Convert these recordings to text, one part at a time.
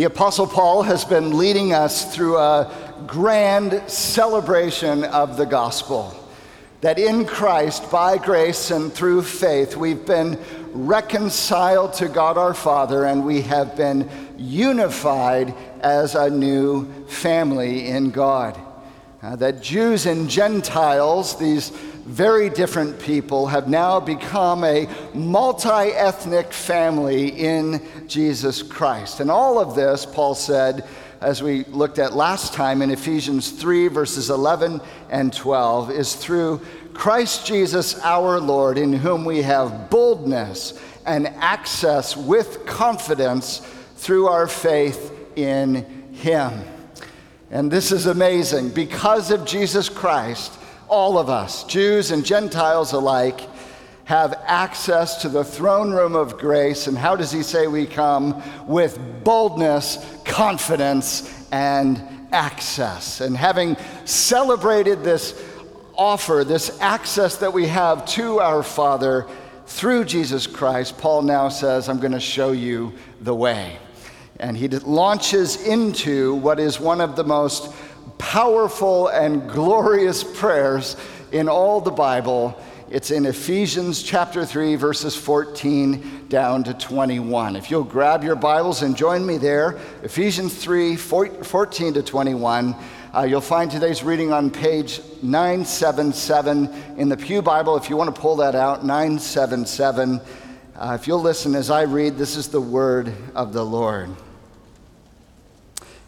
The Apostle Paul has been leading us through a grand celebration of the gospel. That in Christ, by grace and through faith, we've been reconciled to God our Father and we have been unified as a new family in God. Uh, that Jews and Gentiles, these very different people, have now become a multi ethnic family in Jesus Christ. And all of this, Paul said, as we looked at last time in Ephesians 3, verses 11 and 12, is through Christ Jesus our Lord, in whom we have boldness and access with confidence through our faith in Him. And this is amazing. Because of Jesus Christ, all of us, Jews and Gentiles alike, have access to the throne room of grace. And how does he say we come? With boldness, confidence, and access. And having celebrated this offer, this access that we have to our Father through Jesus Christ, Paul now says, I'm going to show you the way. And he launches into what is one of the most powerful and glorious prayers in all the Bible. It's in Ephesians chapter 3, verses 14 down to 21. If you'll grab your Bibles and join me there, Ephesians 3, 14 to 21. Uh, you'll find today's reading on page 977 in the Pew Bible. If you want to pull that out, 977. Uh, if you'll listen as I read, this is the word of the Lord.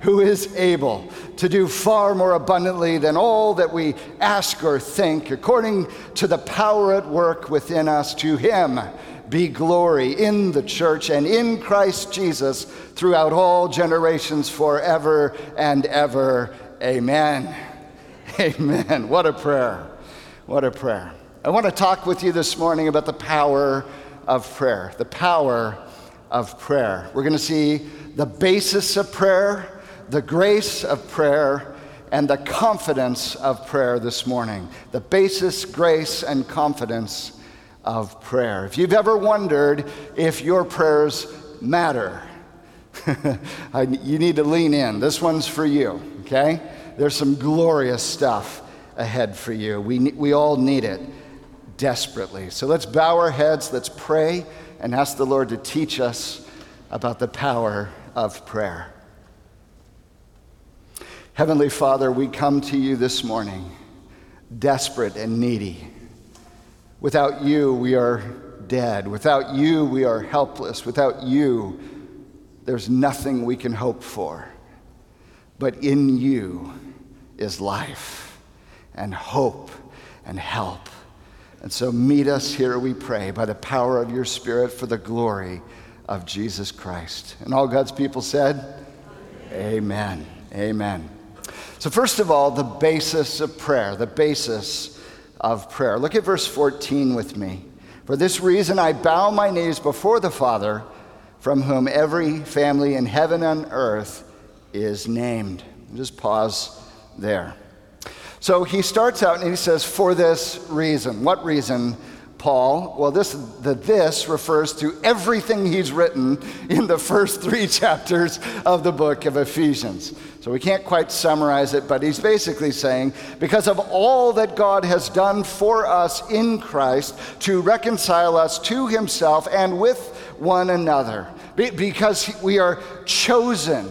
who is able to do far more abundantly than all that we ask or think, according to the power at work within us, to him be glory in the church and in Christ Jesus throughout all generations, forever and ever. Amen. Amen. What a prayer. What a prayer. I want to talk with you this morning about the power of prayer. The power of prayer. We're going to see the basis of prayer, the grace of prayer, and the confidence of prayer this morning. The basis, grace, and confidence of prayer. If you've ever wondered if your prayers matter, you need to lean in. This one's for you, okay? There's some glorious stuff ahead for you. We, we all need it desperately. So let's bow our heads, let's pray, and ask the Lord to teach us about the power of prayer. Heavenly Father, we come to you this morning desperate and needy. Without you, we are dead. Without you, we are helpless. Without you, there's nothing we can hope for. But in you is life and hope and help. And so meet us here, we pray, by the power of your Spirit for the glory of Jesus Christ. And all God's people said, Amen. Amen. Amen. So, first of all, the basis of prayer, the basis of prayer. Look at verse 14 with me. For this reason, I bow my knees before the Father, from whom every family in heaven and earth is named. Just pause there. So he starts out and he says, For this reason. What reason? Paul? Well, this, the this refers to everything he's written in the first three chapters of the book of Ephesians. So we can't quite summarize it, but he's basically saying, because of all that God has done for us in Christ to reconcile us to himself and with one another, because we are chosen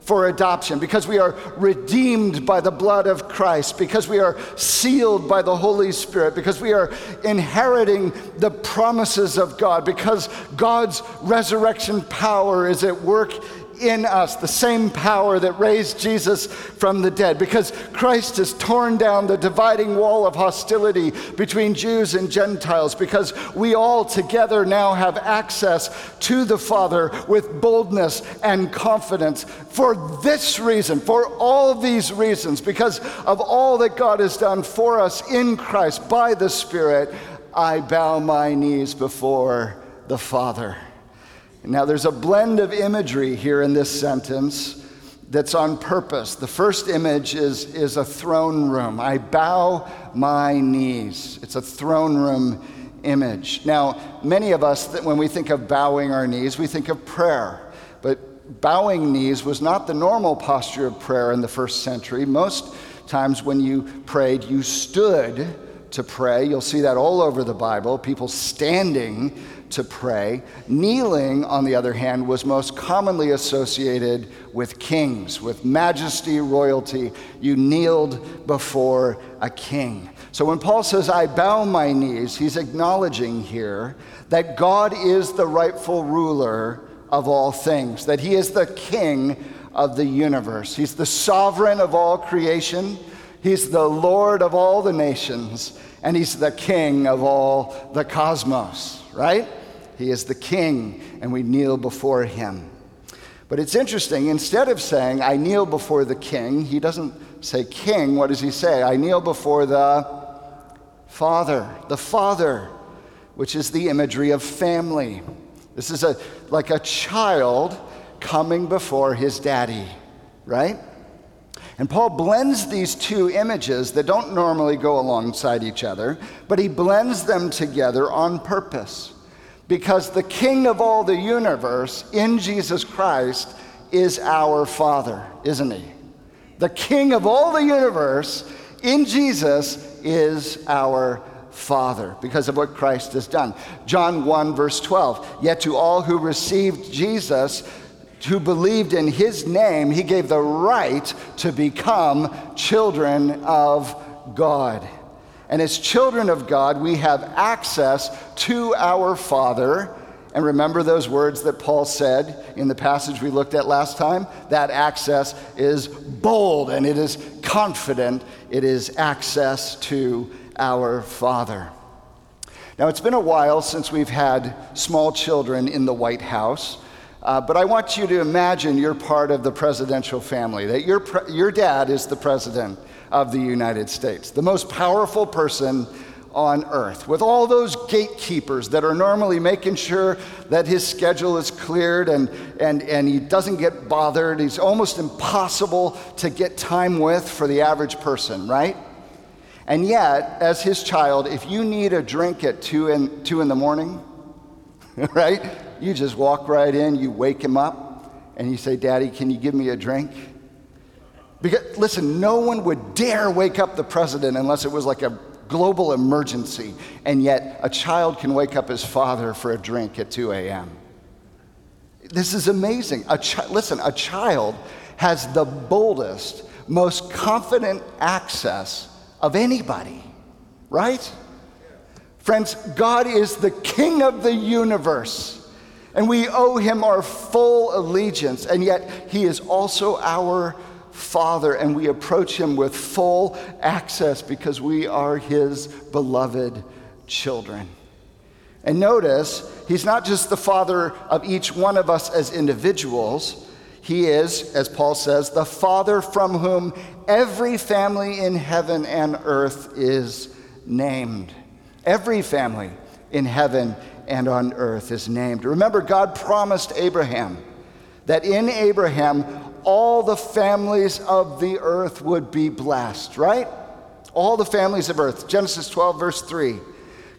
for adoption, because we are redeemed by the blood of Christ, because we are sealed by the Holy Spirit, because we are inheriting the promises of God, because God's resurrection power is at work in us, the same power that raised Jesus from the dead, because Christ has torn down the dividing wall of hostility between Jews and Gentiles, because we all together now have access to the Father with boldness and confidence. For this reason, for all these reasons, because of all that God has done for us in Christ by the Spirit, I bow my knees before the Father. Now, there's a blend of imagery here in this sentence that's on purpose. The first image is, is a throne room. I bow my knees. It's a throne room image. Now, many of us, when we think of bowing our knees, we think of prayer. But bowing knees was not the normal posture of prayer in the first century. Most times when you prayed, you stood to pray. You'll see that all over the Bible, people standing to pray. Kneeling, on the other hand, was most commonly associated with kings, with majesty, royalty. You kneeled before a king. So when Paul says, I bow my knees, he's acknowledging here that God is the rightful ruler of all things, that he is the king of the universe. He's the sovereign of all creation, he's the Lord of all the nations, and he's the king of all the cosmos, right? He is the king, and we kneel before him. But it's interesting, instead of saying, I kneel before the king, he doesn't say king. What does he say? I kneel before the father, the father, which is the imagery of family. This is a, like a child coming before his daddy, right? And Paul blends these two images that don't normally go alongside each other, but he blends them together on purpose because the King of all the universe in Jesus Christ is our Father, isn't he? The King of all the universe in Jesus is our Father because of what Christ has done. John 1, verse 12. Yet to all who received Jesus, who believed in his name, he gave the right to become children of God. And as children of God, we have access to our Father. And remember those words that Paul said in the passage we looked at last time? That access is bold and it is confident. It is access to our Father. Now, it's been a while since we've had small children in the White House. Uh, but I want you to imagine you're part of the presidential family, that your, pre- your dad is the president of the United States, the most powerful person on earth, with all those gatekeepers that are normally making sure that his schedule is cleared and, and, and he doesn't get bothered. He's almost impossible to get time with for the average person, right? And yet, as his child, if you need a drink at two in, two in the morning, right, you just walk right in, you wake him up, and you say, Daddy, can you give me a drink? Because, listen, no one would dare wake up the president unless it was like a global emergency. And yet, a child can wake up his father for a drink at 2 a.m. This is amazing. A listen, a child has the boldest, most confident access of anybody, right? Friends, God is the king of the universe, and we owe him our full allegiance, and yet he is also our Father, and we approach Him with full access because we are His beloved children. And notice, He's not just the Father of each one of us as individuals, He is, as Paul says, the Father from whom every family in heaven and earth is named. Every family in heaven and on earth is named. Remember, God promised Abraham that in Abraham all the families of the earth would be blessed, right? All the families of earth. Genesis 12, verse 3.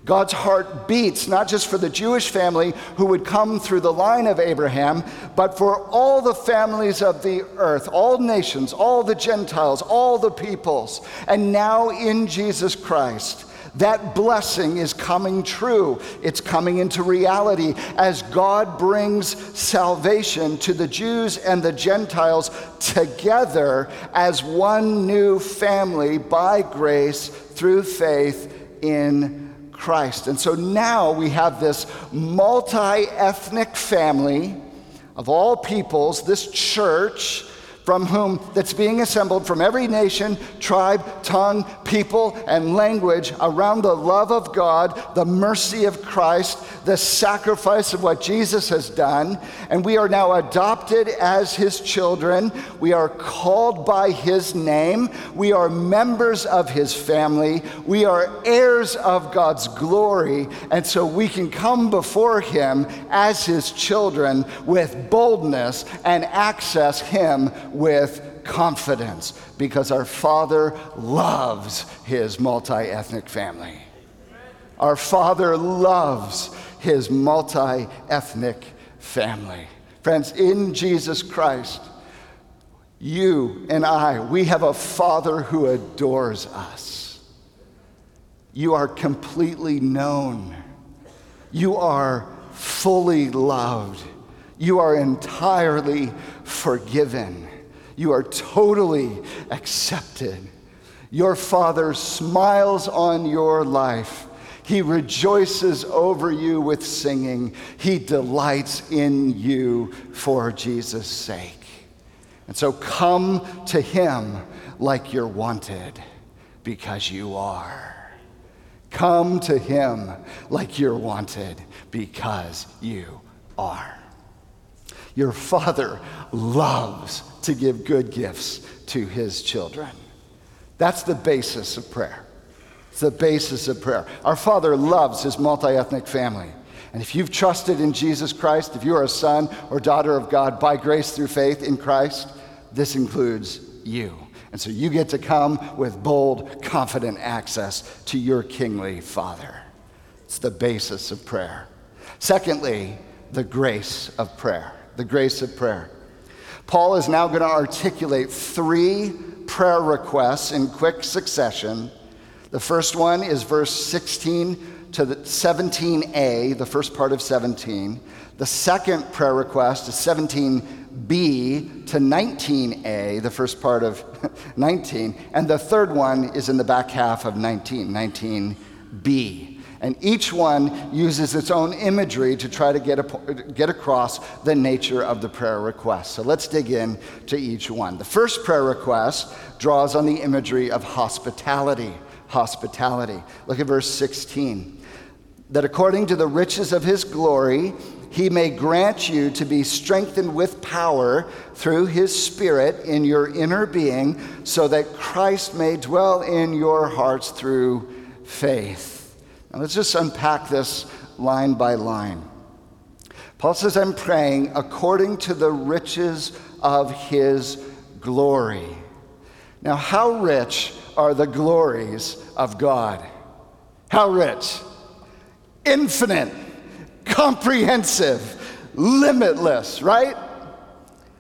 God's heart beats not just for the Jewish family who would come through the line of Abraham, but for all the families of the earth, all nations, all the Gentiles, all the peoples. And now in Jesus Christ, that blessing is coming true. It's coming into reality as God brings salvation to the Jews and the Gentiles together as one new family by grace through faith in Christ. And so now we have this multi ethnic family of all peoples, this church from whom that's being assembled from every nation, tribe, tongue, people, and language around the love of God, the mercy of Christ, the sacrifice of what Jesus has done. And we are now adopted as his children. We are called by his name. We are members of his family. We are heirs of God's glory. And so we can come before him as his children with boldness and access him with confidence because our Father loves his multi ethnic family. Our Father loves his multi ethnic family. Friends, in Jesus Christ, you and I, we have a Father who adores us. You are completely known. You are fully loved. You are entirely forgiven. You are totally accepted. Your Father smiles on your life. He rejoices over you with singing. He delights in you for Jesus' sake. And so come to Him like you're wanted because you are. Come to Him like you're wanted because you are. Your Father loves to give good gifts to his children. That's the basis of prayer. It's the basis of prayer. Our Father loves his multi ethnic family. And if you've trusted in Jesus Christ, if you are a son or daughter of God by grace through faith in Christ, this includes you. And so you get to come with bold, confident access to your kingly Father. It's the basis of prayer. Secondly, the grace of prayer. The grace of prayer. Paul is now going to articulate three prayer requests in quick succession. The first one is verse 16 to 17a, the first part of 17. The second prayer request is 17b to 19a, the first part of 19. And the third one is in the back half of 19, 19b. And each one uses its own imagery to try to get, a, get across the nature of the prayer request. So let's dig in to each one. The first prayer request draws on the imagery of hospitality. Hospitality. Look at verse 16. That according to the riches of his glory, he may grant you to be strengthened with power through his Spirit in your inner being, so that Christ may dwell in your hearts through faith. Now let's just unpack this line by line. Paul says, I'm praying according to the riches of his glory. Now, how rich are the glories of God? How rich? Infinite, comprehensive, limitless, right?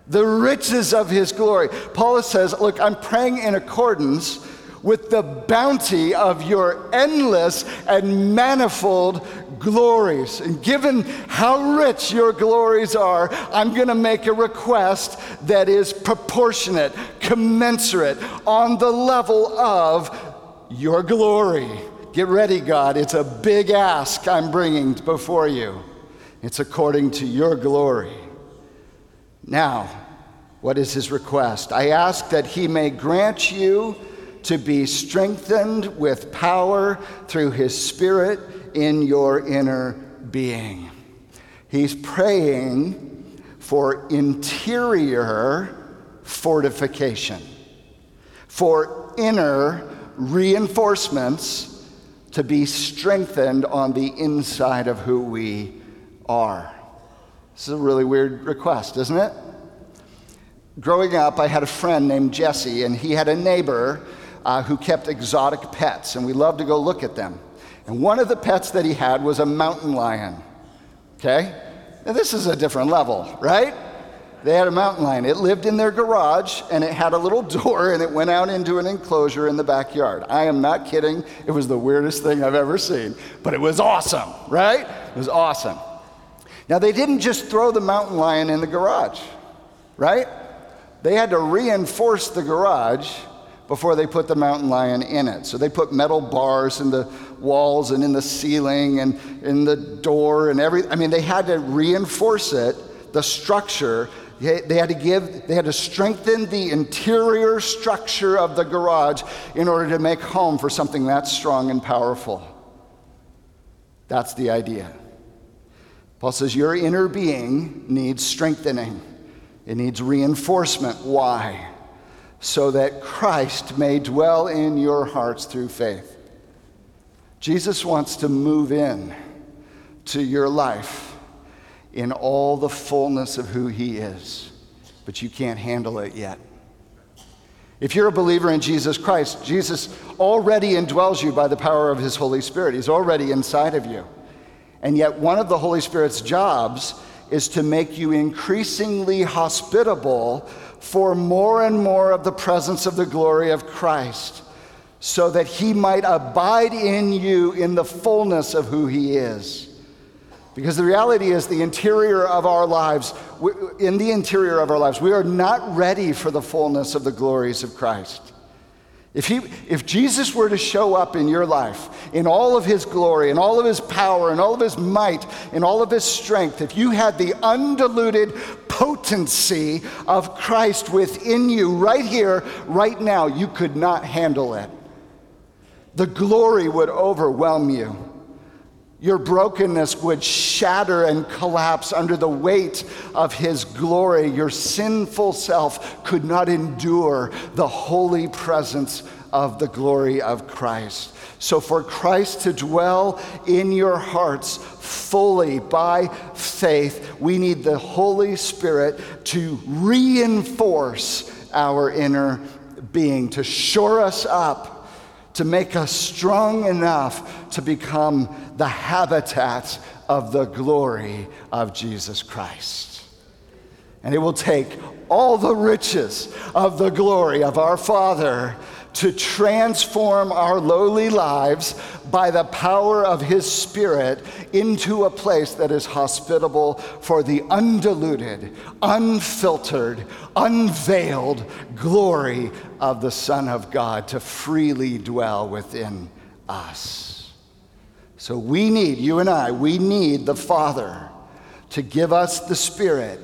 The riches of his glory. Paul says, Look, I'm praying in accordance with the bounty of your endless and manifold glories. And given how rich your glories are, I'm going to make a request that is proportionate, commensurate, on the level of your glory. Get ready, God. It's a big ask I'm bringing before you. It's according to your glory. Now, what is his request? I ask that he may grant you to be strengthened with power through his spirit in your inner being. He's praying for interior fortification, for inner reinforcements to be strengthened on the inside of who we are. This is a really weird request, isn't it? Growing up, I had a friend named Jesse, and he had a neighbor uh, who kept exotic pets, and we loved to go look at them. And one of the pets that he had was a mountain lion. Okay? Now, this is a different level, right? They had a mountain lion. It lived in their garage and it had a little door and it went out into an enclosure in the backyard. I am not kidding. It was the weirdest thing I've ever seen, but it was awesome, right? It was awesome. Now, they didn't just throw the mountain lion in the garage, right? They had to reinforce the garage before they put the mountain lion in it. So they put metal bars in the walls and in the ceiling and in the door and every I mean they had to reinforce it the structure. They had to give, they had to strengthen the interior structure of the garage in order to make home for something that strong and powerful. That's the idea. Paul says your inner being needs strengthening, it needs reinforcement. Why? So that Christ may dwell in your hearts through faith. Jesus wants to move in to your life in all the fullness of who he is, but you can't handle it yet. If you're a believer in Jesus Christ, Jesus already indwells you by the power of his Holy Spirit. He's already inside of you. And yet, one of the Holy Spirit's jobs is to make you increasingly hospitable for more and more of the presence of the glory of Christ, so that he might abide in you in the fullness of who he is. Because the reality is, the interior of our lives, in the interior of our lives, we are not ready for the fullness of the glories of Christ. If, he, if Jesus were to show up in your life in all of his glory, in all of his power, in all of his might, in all of his strength, if you had the undiluted potency of Christ within you right here, right now, you could not handle it. The glory would overwhelm you. Your brokenness would shatter and collapse under the weight of His glory. Your sinful self could not endure the holy presence of the glory of Christ. So, for Christ to dwell in your hearts fully by faith, we need the Holy Spirit to reinforce our inner being, to shore us up to make us strong enough to become the habitat of the glory of Jesus Christ. And it will take all the riches of the glory of our Father to transform our lowly lives by the power of His Spirit into a place that is hospitable for the undiluted, unfiltered, unveiled glory of the Son of God to freely dwell within us. So we need, you and I, we need the Father to give us the Spirit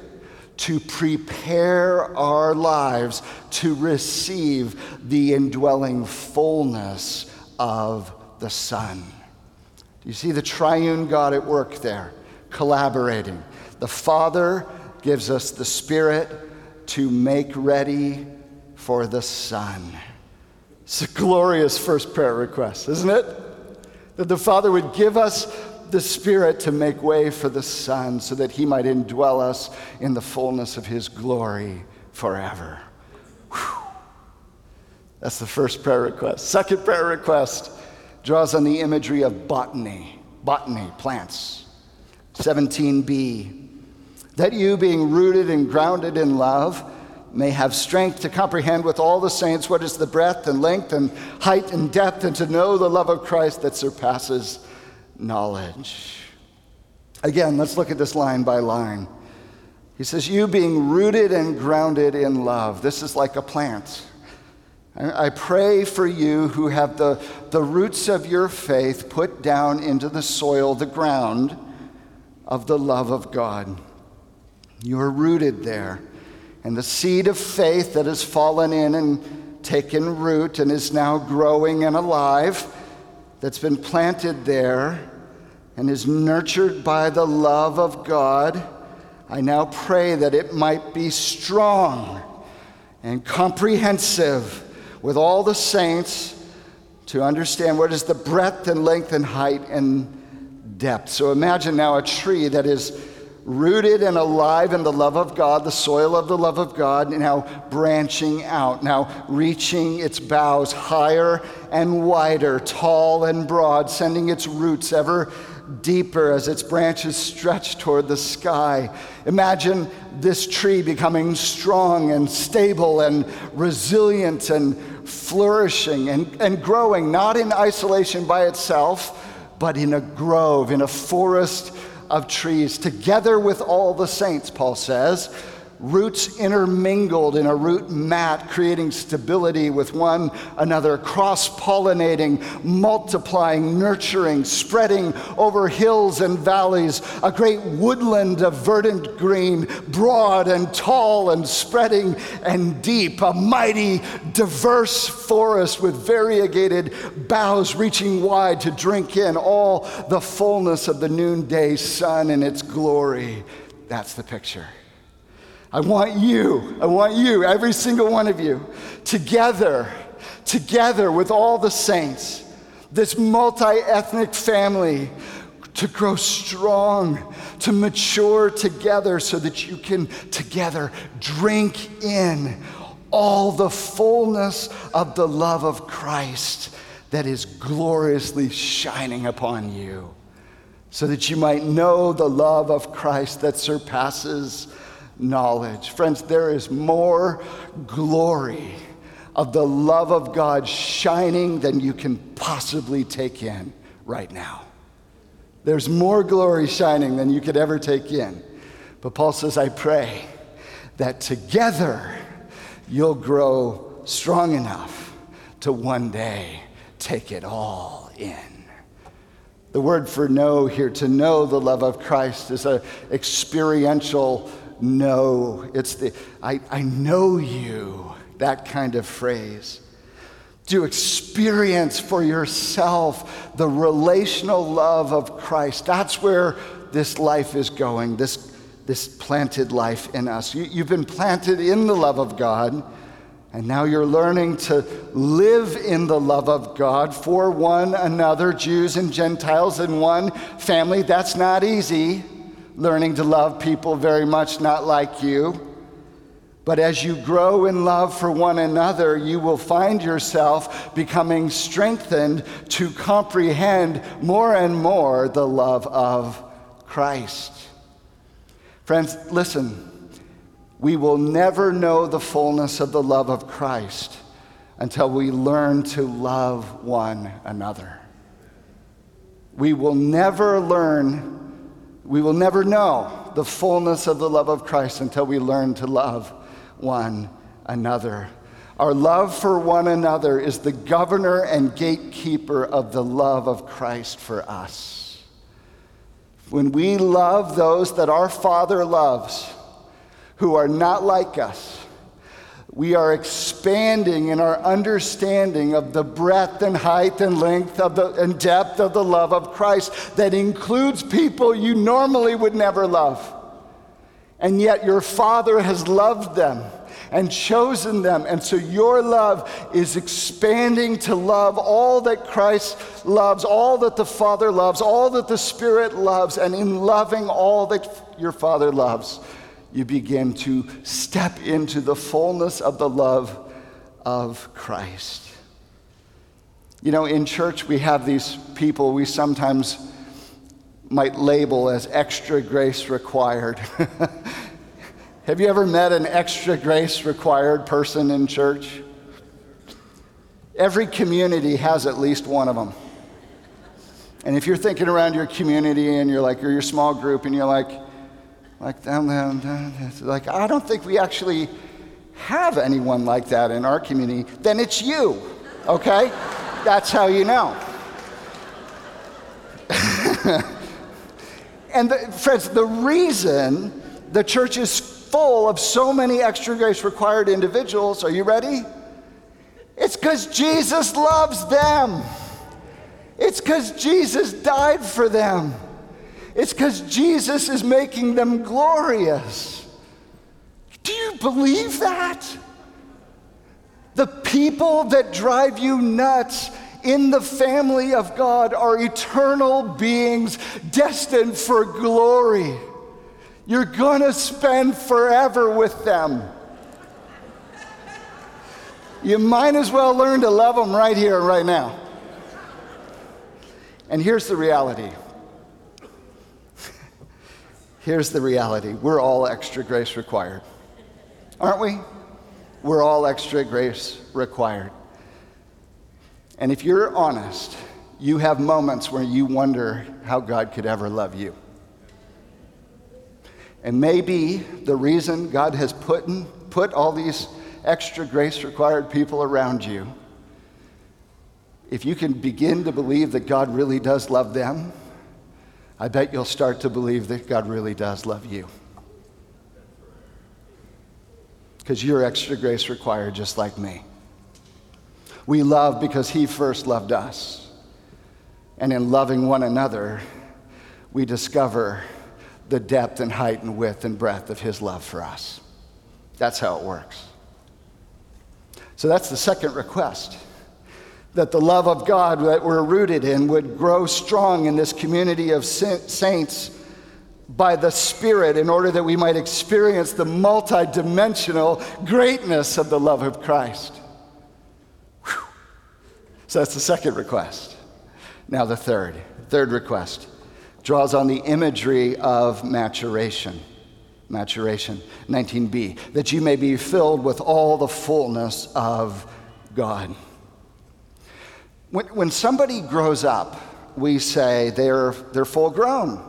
to prepare our lives to receive the indwelling fullness of the Son. Do you see the triune God at work there, collaborating? The Father gives us the Spirit to make ready for the Son. It's a glorious first prayer request, isn't it? That the Father would give us the Spirit to make way for the Son so that he might indwell us in the fullness of his glory forever. Whew. That's the first prayer request. Second prayer request draws on the imagery of botany, botany, plants. 17b. That you, being rooted and grounded in love, may have strength to comprehend with all the saints what is the breadth and length and height and depth, and to know the love of Christ that surpasses knowledge. Again, let's look at this line by line. He says, You being rooted and grounded in love. This is like a plant. I pray for you who have the, the roots of your faith put down into the soil, the ground of the love of God. You are rooted there. And the seed of faith that has fallen in and taken root and is now growing and alive, that's been planted there, and is nurtured by the love of God, I now pray that it might be strong and comprehensive with all the saints to understand what is the breadth and length and height and depth. So imagine now a tree that is rooted and alive in the love of God, the soil of the love of God, now branching out, now reaching its boughs higher and wider, tall and broad, sending its roots ever deeper as its branches stretch toward the sky. Imagine this tree becoming strong and stable and resilient and flourishing and, and growing, not in isolation by itself, but in a grove, in a forest of trees, together with all the saints, Paul says, roots intermingled in a root mat, creating stability with one another, cross pollinating, multiplying, nurturing, spreading over hills and valleys, a great woodland of verdant green, broad and tall and spreading and deep, a mighty, diverse forest with variegated boughs reaching wide to drink in all the fullness of the noonday sun and its glory. That's the picture. I want you, I want you, every single one of you, together, together with all the saints, this multi ethnic family, to grow strong, to mature together so that you can together drink in all the fullness of the love of Christ that is gloriously shining upon you, so that you might know the love of Christ that surpasses knowledge. Friends, there is more glory of the love of God shining than you can possibly take in right now. There's more glory shining than you could ever take in. But Paul says, I pray that together you'll grow strong enough to one day take it all in. The word for know here, to know the love of Christ, is an experiential know. It's the, I, I know you, that kind of phrase. To experience for yourself the relational love of Christ. That's where this life is going, this, this planted life in us. You, you've been planted in the love of God, and now you're learning to live in the love of God for one another, Jews and Gentiles in one family. That's not easy learning to love people very much not like you. But as you grow in love for one another, you will find yourself becoming strengthened to comprehend more and more the love of Christ. Friends, listen. We will never know the fullness of the love of Christ until we learn to love one another. We will never learn we will never know the fullness of the love of Christ until we learn to love one another. Our love for one another is the governor and gatekeeper of the love of Christ for us. When we love those that our Father loves, who are not like us, we are expanding in our understanding of the breadth and height and length of the, and depth of the love of Christ that includes people you normally would never love. And yet your Father has loved them and chosen them. And so your love is expanding to love all that Christ loves, all that the Father loves, all that the Spirit loves. And in loving all that your Father loves, you begin to step into the fullness of the love of Christ. You know, in church, we have these people we sometimes might label as extra grace required. have you ever met an extra grace required person in church? Every community has at least one of them. And if you're thinking around your community and you're like, or your small group, and you're like, like them, them, like I don't think we actually have anyone like that in our community, then it's you, okay? That's how you know. and the, friends, the reason the church is full of so many extra grace required individuals, are you ready? It's because Jesus loves them. It's because Jesus died for them. It's because Jesus is making them glorious. Do you believe that? The people that drive you nuts in the family of God are eternal beings destined for glory. You're going to spend forever with them. You might as well learn to love them right here, right now. And here's the reality Here's the reality we're all extra grace required. Aren't we? We're all extra grace required. And if you're honest, you have moments where you wonder how God could ever love you. And maybe the reason God has put, in, put all these extra grace required people around you, if you can begin to believe that God really does love them, I bet you'll start to believe that God really does love you. Because you're extra grace required just like me. We love because He first loved us. And in loving one another, we discover the depth and height and width and breadth of His love for us. That's how it works. So that's the second request that the love of God that we're rooted in would grow strong in this community of saints by the Spirit in order that we might experience the multidimensional greatness of the love of Christ. Whew. So that's the second request. Now, the third. Third request draws on the imagery of maturation. Maturation, 19b, that you may be filled with all the fullness of God. When, when somebody grows up, we say they're, they're full grown,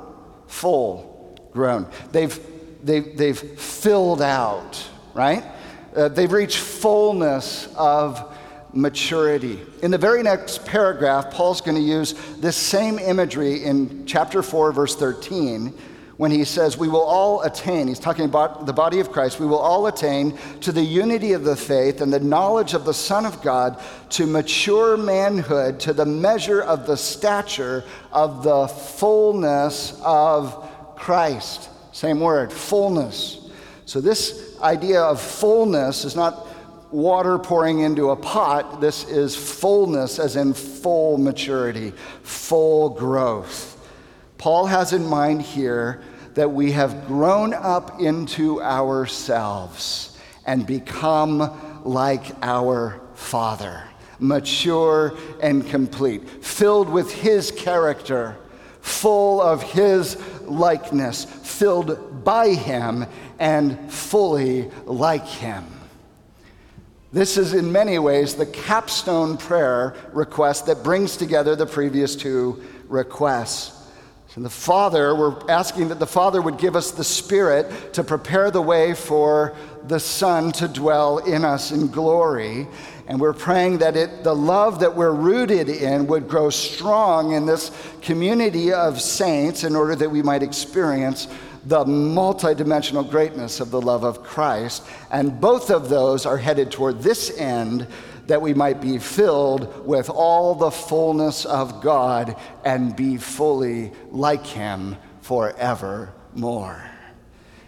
full grown. They've, they've, they've filled out, right? Uh, they've reached fullness of maturity. In the very next paragraph, Paul's going to use this same imagery in chapter 4, verse 13 when he says, We will all attain, he's talking about the body of Christ, we will all attain to the unity of the faith and the knowledge of the Son of God, to mature manhood, to the measure of the stature of the fullness of Christ. Same word, fullness. So, this idea of fullness is not water pouring into a pot. This is fullness, as in full maturity, full growth. Paul has in mind here that we have grown up into ourselves and become like our Father, mature and complete, filled with His character, full of His likeness, filled by Him and fully like Him. This is in many ways the capstone prayer request that brings together the previous two requests. And the Father, we're asking that the Father would give us the Spirit to prepare the way for the Son to dwell in us in glory. And we're praying that it, the love that we're rooted in would grow strong in this community of saints in order that we might experience the multidimensional greatness of the love of Christ. And both of those are headed toward this end that we might be filled with all the fullness of God and be fully like Him forevermore.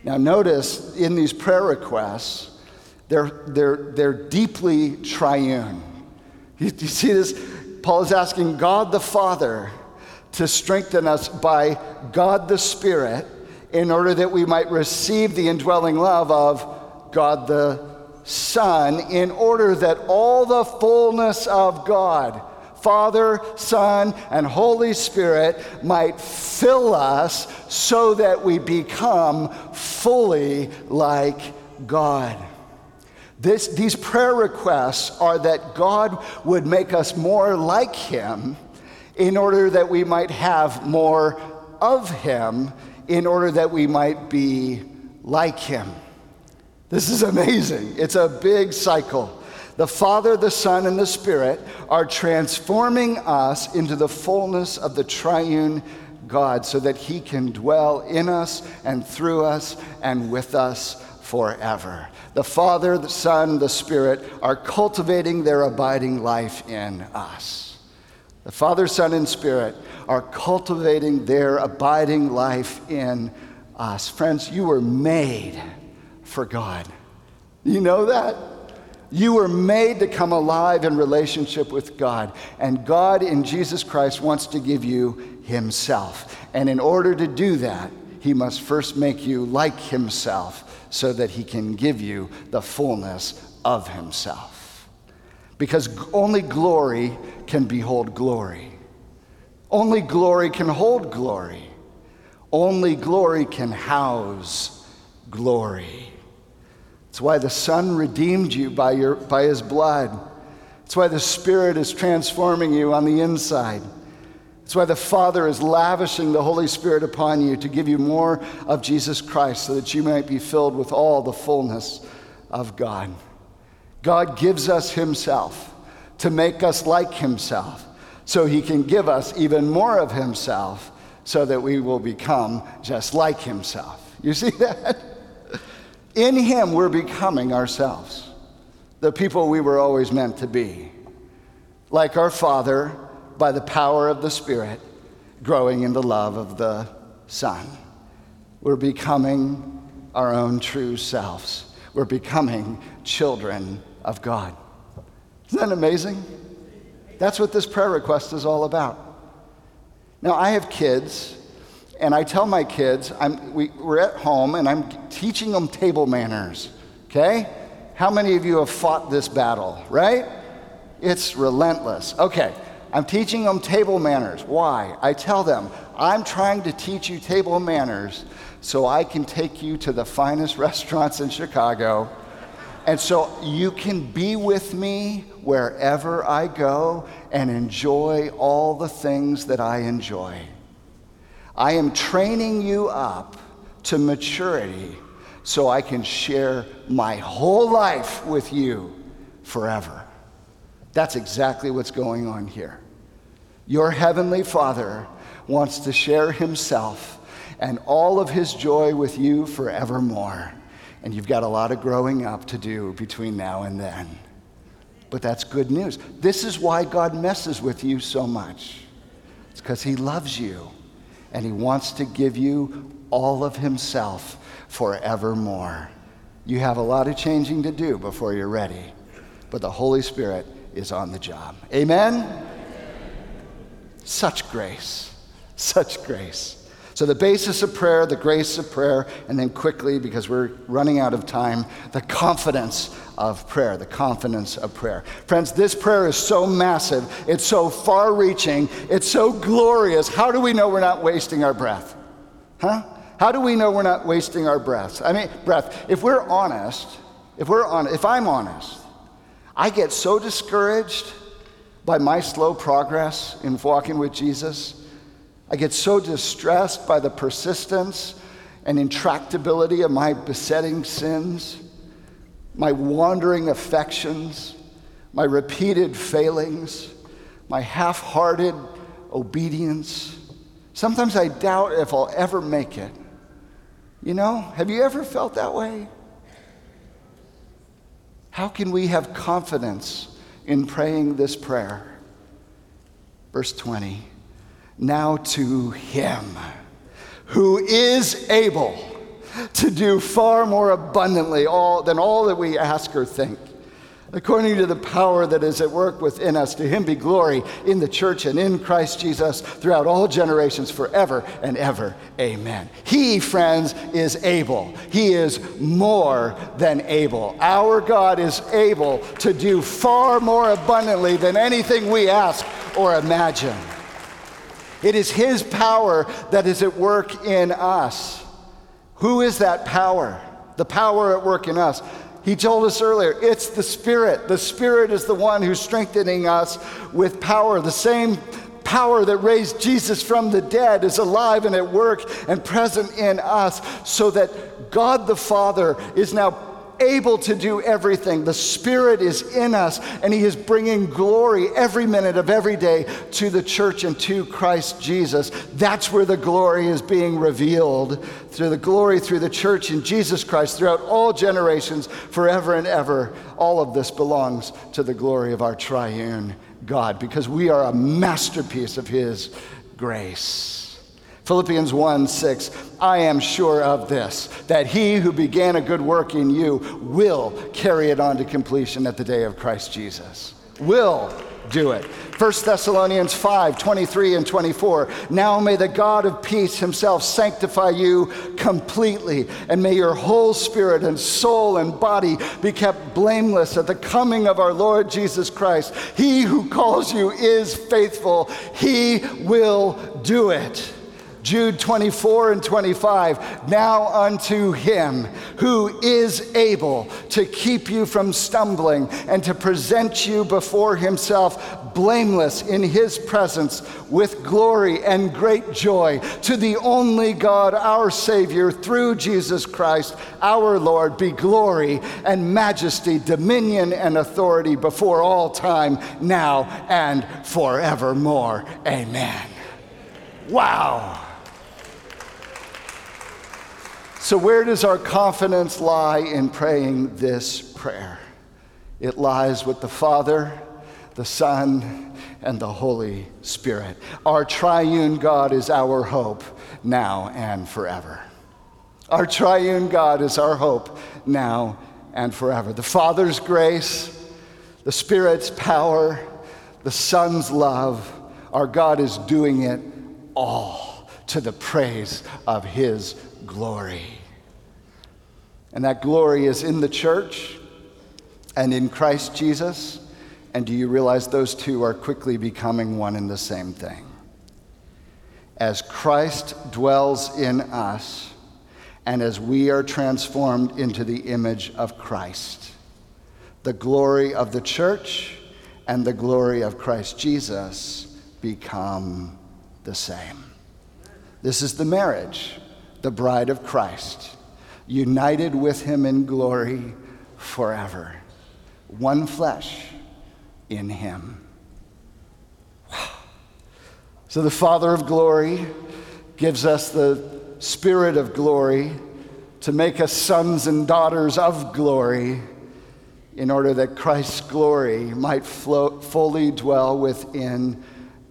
Now, notice in these prayer requests, they're, they're, they're deeply triune. You, you see this? Paul is asking God the Father to strengthen us by God the Spirit in order that we might receive the indwelling love of God the Son in order that all the fullness of God, Father, Son, and Holy Spirit, might fill us so that we become fully like God. This, these prayer requests are that God would make us more like Him in order that we might have more of Him, in order that we might be like Him. This is amazing. It's a big cycle. The Father, the Son, and the Spirit are transforming us into the fullness of the triune God so that He can dwell in us and through us and with us forever. The Father, the Son, the Spirit are cultivating their abiding life in us. The Father, Son, and Spirit are cultivating their abiding life in us. Friends, you were made for God. You know that? You were made to come alive in relationship with God. And God in Jesus Christ wants to give you Himself. And in order to do that, He must first make you like Himself so that He can give you the fullness of Himself. Because only glory can behold glory. Only glory can hold glory. Only glory can house glory. It's why the Son redeemed you by, your, by his blood. It's why the Spirit is transforming you on the inside. It's why the Father is lavishing the Holy Spirit upon you to give you more of Jesus Christ so that you might be filled with all the fullness of God. God gives us Himself to make us like Himself so He can give us even more of Himself so that we will become just like Himself. You see that? In Him, we're becoming ourselves, the people we were always meant to be. Like our Father, by the power of the Spirit, growing in the love of the Son. We're becoming our own true selves. We're becoming children of God. Isn't that amazing? That's what this prayer request is all about. Now, I have kids, and I tell my kids, I'm, we, we're at home and I'm teaching them table manners, okay? How many of you have fought this battle, right? It's relentless. Okay, I'm teaching them table manners. Why? I tell them, I'm trying to teach you table manners so I can take you to the finest restaurants in Chicago. And so you can be with me wherever I go and enjoy all the things that I enjoy. I am training you up to maturity so I can share my whole life with you forever. That's exactly what's going on here. Your heavenly Father wants to share himself and all of his joy with you forevermore. And you've got a lot of growing up to do between now and then. But that's good news. This is why God messes with you so much. It's because he loves you and he wants to give you all of himself forevermore. You have a lot of changing to do before you're ready, but the Holy Spirit is on the job. Amen? Such grace, such grace. So, the basis of prayer, the grace of prayer, and then quickly, because we're running out of time, the confidence of prayer, the confidence of prayer. Friends, this prayer is so massive, it's so far reaching, it's so glorious. How do we know we're not wasting our breath? Huh? How do we know we're not wasting our breath? I mean, breath. If we're honest, if we're on, if I'm honest, I get so discouraged by my slow progress in walking with Jesus. I get so distressed by the persistence and intractability of my besetting sins, my wandering affections, my repeated failings, my half hearted obedience. Sometimes I doubt if I'll ever make it. You know, have you ever felt that way? How can we have confidence in praying this prayer. Verse 20 Now to him who is able to do far more abundantly all, than all that we ask or think according to the power that is at work within us. To him be glory in the church and in Christ Jesus throughout all generations, forever and ever. Amen. He, friends, is able. He is more than able. Our God is able to do far more abundantly than anything we ask or imagine. It is His power that is at work in us. Who is that power? The power at work in us. He told us earlier, it's the Spirit. The Spirit is the one who's strengthening us with power. The same power that raised Jesus from the dead is alive and at work and present in us, so that God the Father is now able to do everything. The Spirit is in us, and He is bringing glory every minute of every day to the church and to Christ Jesus. That's where the glory is being revealed through the glory through the church in Jesus Christ throughout all generations, forever and ever. All of this belongs to the glory of our triune God because we are a masterpiece of His grace. Philippians 1 6, I am sure of this, that he who began a good work in you will carry it on to completion at the day of Christ Jesus. Will do it. 1 Thessalonians 5 23 and 24. Now may the God of peace himself sanctify you completely, and may your whole spirit and soul and body be kept blameless at the coming of our Lord Jesus Christ. He who calls you is faithful, he will do it. Jude 24 and 25. Now unto him who is able to keep you from stumbling and to present you before himself blameless in his presence with glory and great joy. To the only God, our Savior, through Jesus Christ, our Lord, be glory and majesty, dominion and authority before all time, now and forevermore. Amen. Wow. So, where does our confidence lie in praying this prayer? It lies with the Father, the Son, and the Holy Spirit. Our triune God is our hope now and forever. Our triune God is our hope now and forever. The Father's grace, the Spirit's power, the Son's love, our God is doing it all to the praise of His glory. And that glory is in the church and in Christ Jesus. And do you realize those two are quickly becoming one and the same thing? As Christ dwells in us, and as we are transformed into the image of Christ, the glory of the church and the glory of Christ Jesus become the same. This is the marriage, the bride of Christ, united with him in glory forever. One flesh in him. Wow. So the Father of glory gives us the Spirit of glory to make us sons and daughters of glory in order that Christ's glory might flow, fully dwell within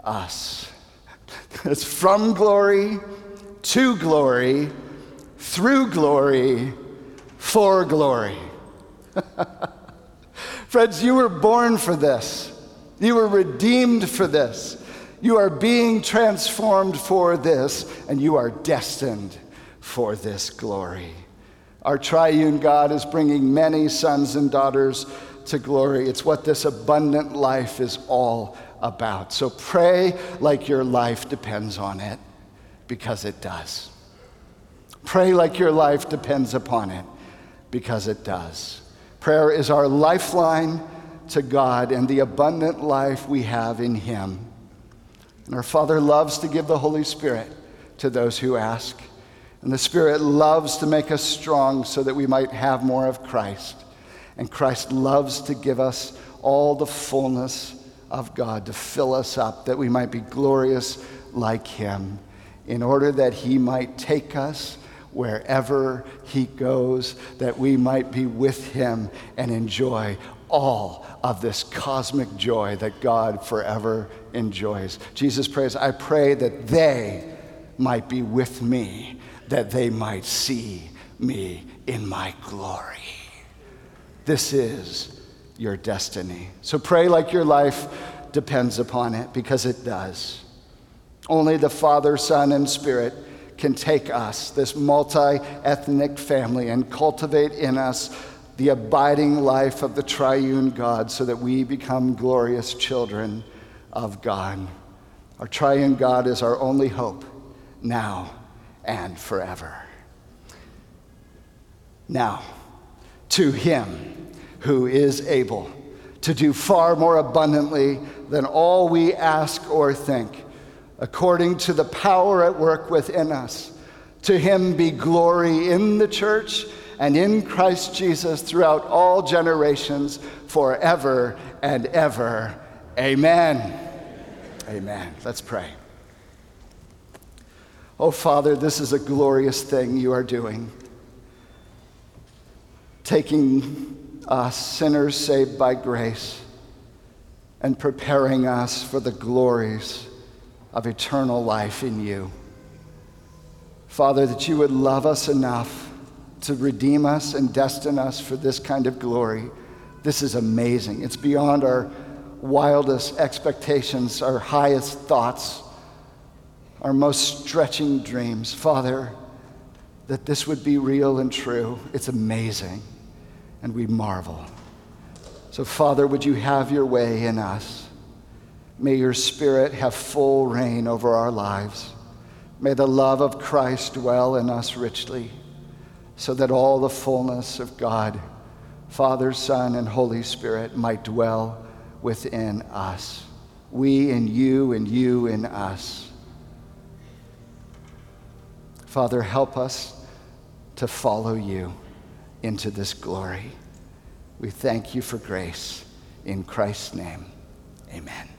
us. It's from glory to glory, through glory, for glory. Friends, you were born for this. You were redeemed for this. You are being transformed for this, and you are destined for this glory. Our triune God is bringing many sons and daughters to glory. It's what this abundant life is all about. So pray like your life depends on it, because it does. Pray like your life depends upon it, because it does. Prayer is our lifeline to God and the abundant life we have in Him. And our Father loves to give the Holy Spirit to those who ask. And the Spirit loves to make us strong so that we might have more of Christ. And Christ loves to give us all the fullness of God, to fill us up, that we might be glorious like Him, in order that He might take us wherever he goes, that we might be with him and enjoy all of this cosmic joy that God forever enjoys. Jesus prays, I pray that they might be with me, that they might see me in my glory. This is your destiny. So pray like your life depends upon it, because it does. Only the Father, Son, and Spirit can take us, this multi ethnic family, and cultivate in us the abiding life of the triune God so that we become glorious children of God. Our triune God is our only hope now and forever. Now, to him who is able to do far more abundantly than all we ask or think according to the power at work within us. To him be glory in the church and in Christ Jesus throughout all generations, forever and ever. Amen. Amen. Let's pray. Oh, Father, this is a glorious thing you are doing. Taking us, sinners saved by grace, and preparing us for the glories of eternal life in you. Father, that you would love us enough to redeem us and destine us for this kind of glory. This is amazing. It's beyond our wildest expectations, our highest thoughts, our most stretching dreams. Father, that this would be real and true. It's amazing, and we marvel. So, Father, would you have your way in us? May your Spirit have full reign over our lives. May the love of Christ dwell in us richly, so that all the fullness of God, Father, Son, and Holy Spirit might dwell within us. we in you and you in us. Father, help us to follow you into this glory. We thank you for grace. In Christ's name, amen.